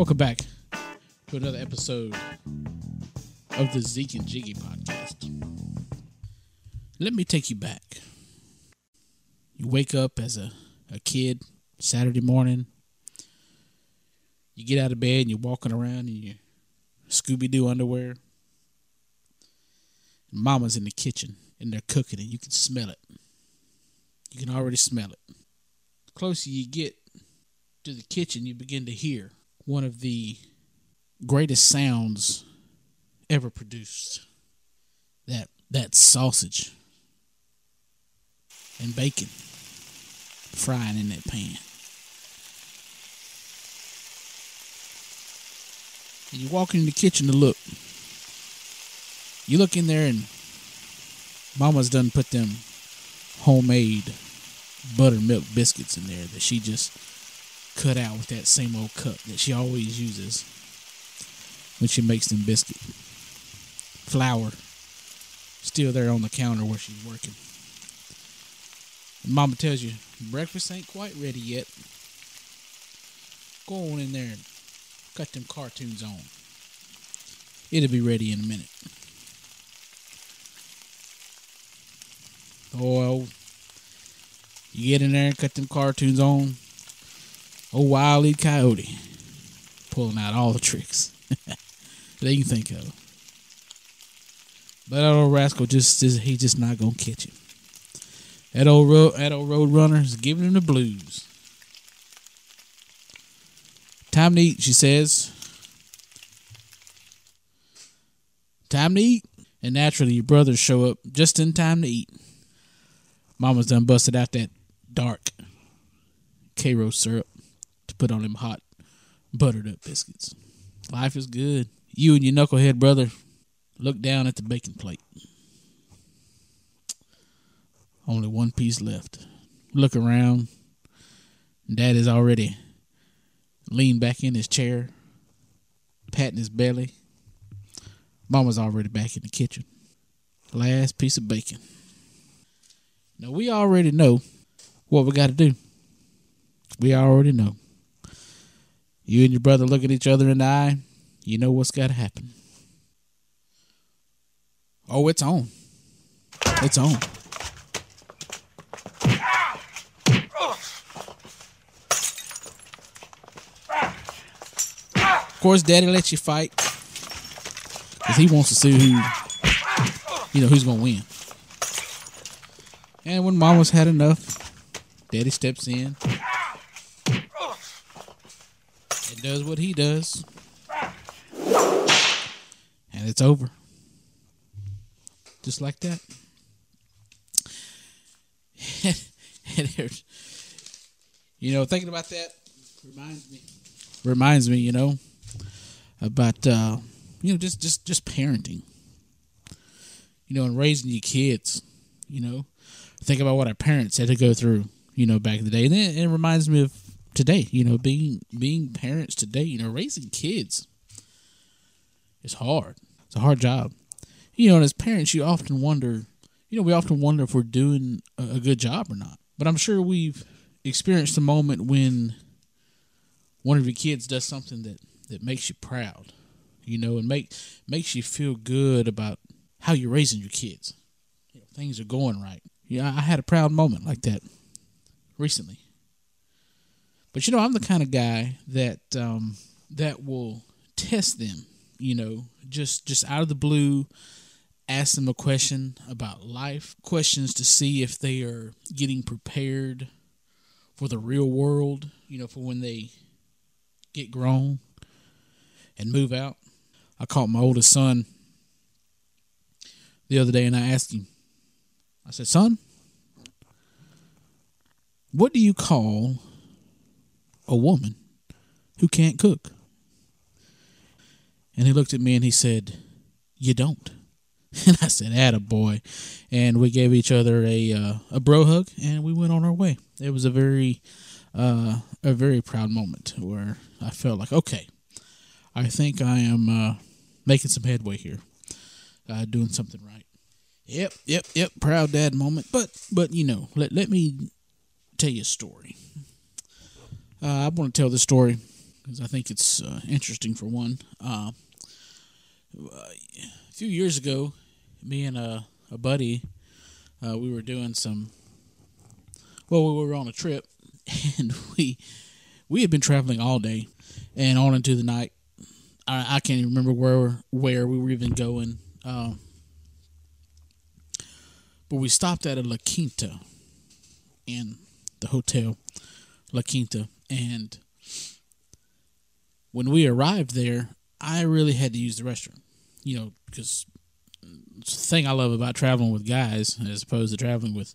Welcome back to another episode of the Zeke and Jiggy podcast. Let me take you back. You wake up as a, a kid Saturday morning. You get out of bed and you're walking around in your Scooby Doo underwear. Mama's in the kitchen and they're cooking and you can smell it. You can already smell it. The closer you get to the kitchen, you begin to hear one of the greatest sounds ever produced. That that sausage and bacon frying in that pan. And you walk in the kitchen to look. You look in there and Mama's done put them homemade buttermilk biscuits in there that she just cut out with that same old cup that she always uses when she makes them biscuit. Flour still there on the counter where she's working. Mama tells you breakfast ain't quite ready yet. Go on in there and cut them cartoons on. It'll be ready in a minute. Oh, you get in there and cut them cartoons on. Wile E. Coyote pulling out all the tricks that you think of. But that old rascal just, just he just not gonna catch him. That old road that old road runner is giving him the blues. Time to eat, she says. Time to eat. And naturally your brothers show up just in time to eat. Mama's done busted out that dark Karo syrup put on them hot buttered up biscuits. Life is good. You and your knucklehead brother look down at the baking plate. Only one piece left. Look around. Dad is already leaned back in his chair, patting his belly. Mama's already back in the kitchen. Last piece of bacon. Now we already know what we got to do. We already know. You and your brother look at each other in the eye. You know what's got to happen. Oh, it's on. It's on. Of course, Daddy lets you fight because he wants to see who, you know, who's gonna win. And when Mama's had enough, Daddy steps in does what he does, and it's over, just like that. you know, thinking about that reminds me, reminds me, you know, about uh, you know just just just parenting, you know, and raising your kids, you know. Think about what our parents had to go through, you know, back in the day, and it reminds me of today, you know, being being parents today, you know, raising kids is hard. It's a hard job, you know. And as parents, you often wonder, you know, we often wonder if we're doing a, good job or not. But I'm sure we've experienced a moment when one of your kids does something that that makes you proud, you know, and make makes you feel good about how you're raising your kids. You know, things are going right. Yeah, I had a proud moment like that recently. But you know, I'm the kind of guy that um, that will test them. You know, just just out of the blue, ask them a question about life, questions to see if they are getting prepared for the real world. You know, for when they get grown and move out. I caught my oldest son the other day and I asked him, I said, Son, what do you call a woman who can't cook. And he looked at me and he said, You don't. And I said, Atta boy. And we gave each other a uh, a bro hug and we went on our way. It was a very uh, a very proud moment where I felt like, okay, I think I am uh, making some headway here, uh, doing something right. Yep, yep, yep. Proud dad moment. But but you know, let let me tell you a story. Uh, I want to tell this story because I think it's uh, interesting for one. Uh, a few years ago, me and a, a buddy, uh, we were doing some. Well, we were on a trip, and we we had been traveling all day and on into the night. I, I can't even remember where where we were even going. Um, but we stopped at a La Quinta in the hotel La Quinta, and when we arrived there, I really had to use the restroom. You know, because the thing I love about traveling with guys, as opposed to traveling with,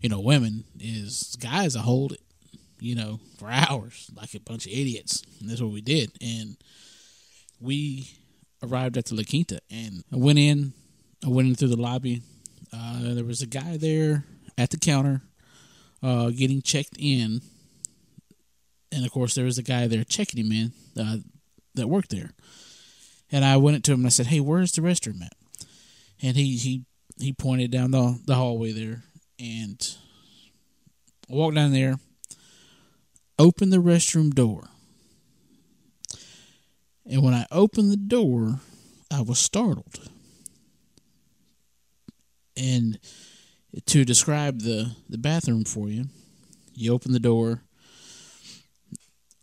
you know, women, is guys I hold it, you know, for hours like a bunch of idiots. And that's what we did. And we arrived at the La Quinta, and I went in. I went in through the lobby. Uh, there was a guy there at the counter uh, getting checked in. And of course, there was a guy there checking him in uh, that worked there. And I went up to him and I said, "Hey, where's the restroom at?" And he he he pointed down the the hallway there, and I walked down there, opened the restroom door, and when I opened the door, I was startled. And to describe the the bathroom for you, you open the door.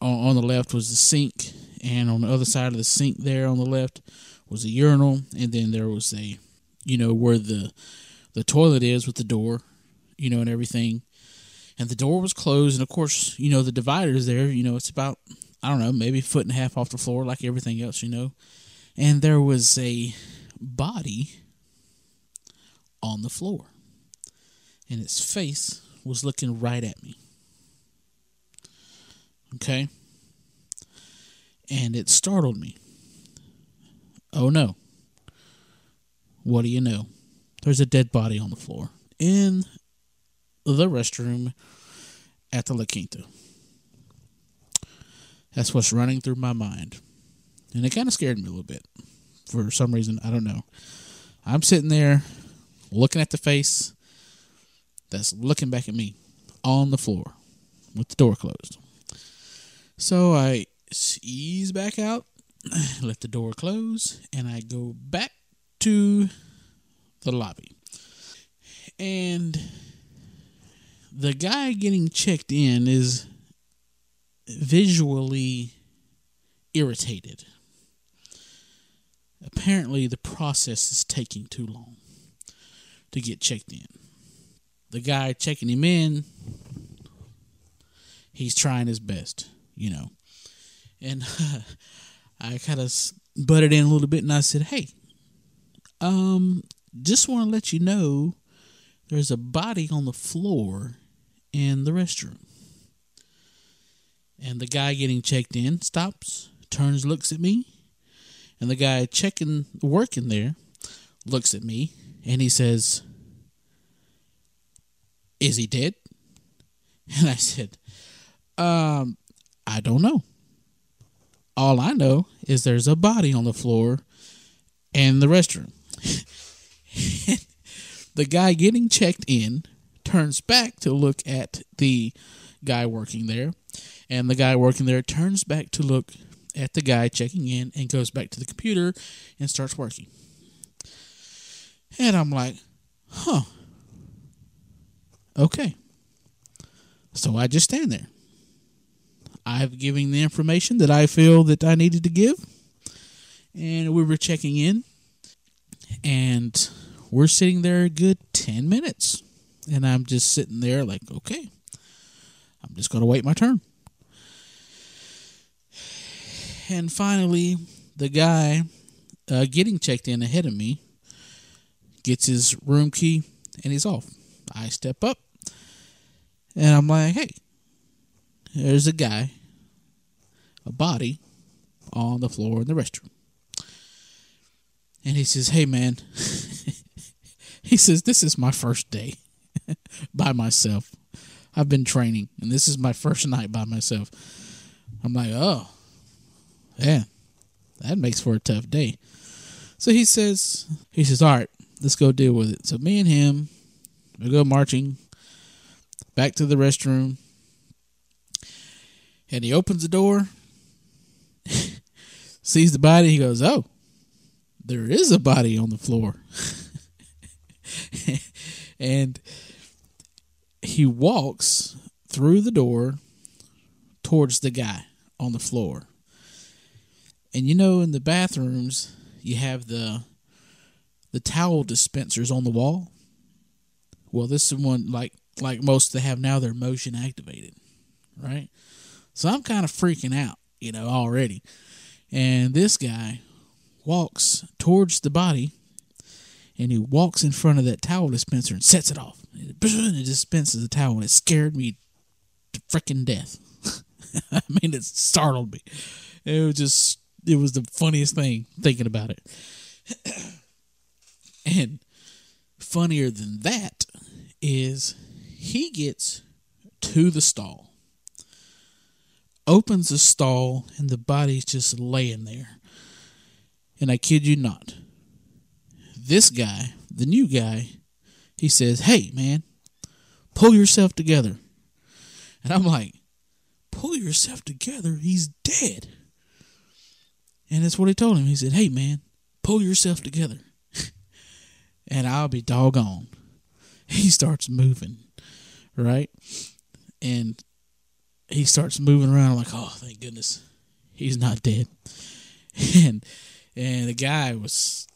On, on the left was the sink, and on the other side of the sink, there on the left, was a urinal, and then there was a, you know, where the the toilet is with the door, you know, and everything. And the door was closed, and of course, you know, the divider is there. You know, it's about I don't know, maybe a foot and a half off the floor, like everything else, you know. And there was a body on the floor, and its face was looking right at me. Okay. And it startled me. Oh no. What do you know? There's a dead body on the floor in the restroom at the La Quinta. That's what's running through my mind. And it kind of scared me a little bit. For some reason, I don't know. I'm sitting there looking at the face that's looking back at me on the floor with the door closed. So I ease back out, let the door close, and I go back to the lobby. And the guy getting checked in is visually irritated. Apparently, the process is taking too long to get checked in. The guy checking him in, he's trying his best, you know. And I kind of butted in a little bit and I said, hey, um, just want to let you know there's a body on the floor in the restroom. And the guy getting checked in stops, turns, looks at me. And the guy checking, working there, looks at me and he says, Is he dead? And I said, Um, I don't know. All I know is there's a body on the floor in the restroom. the guy getting checked in turns back to look at the guy working there and the guy working there turns back to look at the guy checking in and goes back to the computer and starts working. And I'm like, huh. Okay. So I just stand there. I've given the information that I feel that I needed to give. And we were checking in. And we're sitting there a good 10 minutes. And I'm just sitting there like, okay, I'm just going to wait my turn. And finally, the guy uh, getting checked in ahead of me gets his room key and he's off. I step up and I'm like, hey, there's a guy a body on the floor in the restroom. And he says, Hey, man, he says, This is my first day by myself. I've been training, and this is my first night by myself. I'm like, Oh, yeah, that makes for a tough day. So he says, He says, All right, let's go deal with it. So me and him, we go marching back to the restroom. And he opens the door, sees the body. He goes, Oh, there is a body on the floor. and he walks through the door towards the guy on the floor. And you know, in the bathrooms, you have the the towel dispensers on the wall. Well, this is one like like most they have now. They're motion activated, right? So I'm kind of freaking out, you know, already. And this guy walks towards the body and he walks in front of that towel dispenser and sets it off. And it dispenses the towel and it scared me to freaking death. I mean, it startled me. It was just, it was the funniest thing thinking about it. and funnier than that is he gets to the stall, opens the stall, and the body's just laying there. And I kid you not, this guy, the new guy, he says, Hey, man, pull yourself together. And I'm like, Pull yourself together? He's dead. And that's what he told him. He said, Hey, man, pull yourself together. and I'll be doggone. He starts moving, right? And he starts moving around. I'm like, Oh, thank goodness. He's not dead. And and the guy was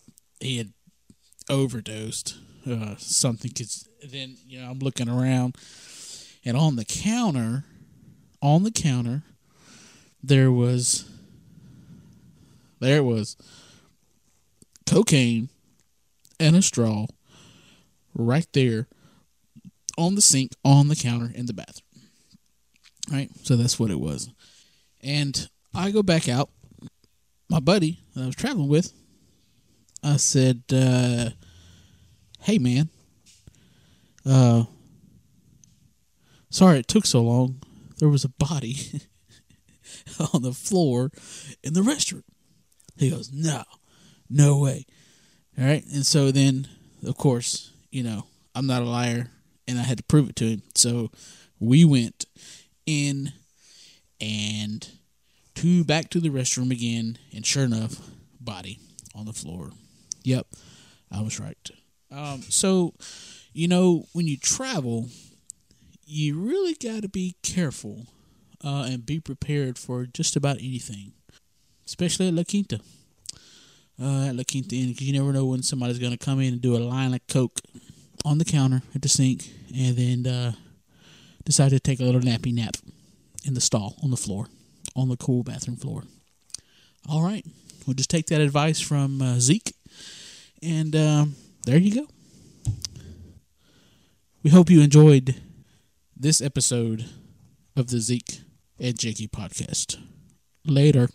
he had overdosed uh, something because then you know i'm looking around and on the counter on the counter there was there was cocaine and a straw right there on the sink on the counter in the bathroom right so that's what it was and i go back out my buddy that I was traveling with, I said, uh, "Hey, man, uh, sorry it took so long. There was a body on the floor in the restroom." He goes, "No, no way." All right, and so then, of course, you know, I'm not a liar, and I had to prove it to him. So we went in and to back to the restroom again, and sure enough, body on the floor. Yep, I was right. Um, so, you know, when you travel, you really got to be careful uh, and be prepared for just about anything, especially at La Quinta. Uh, at La Quinta because you never know when somebody's going to come in and do a line of Coke on the counter at the sink and then uh, decide to take a little nappy nap in the stall on the floor on the cool bathroom floor. All right, we'll just take that advice from uh, Zeke, and um, there you go. We hope you enjoyed this episode of the Zeke and Jakey podcast. Later.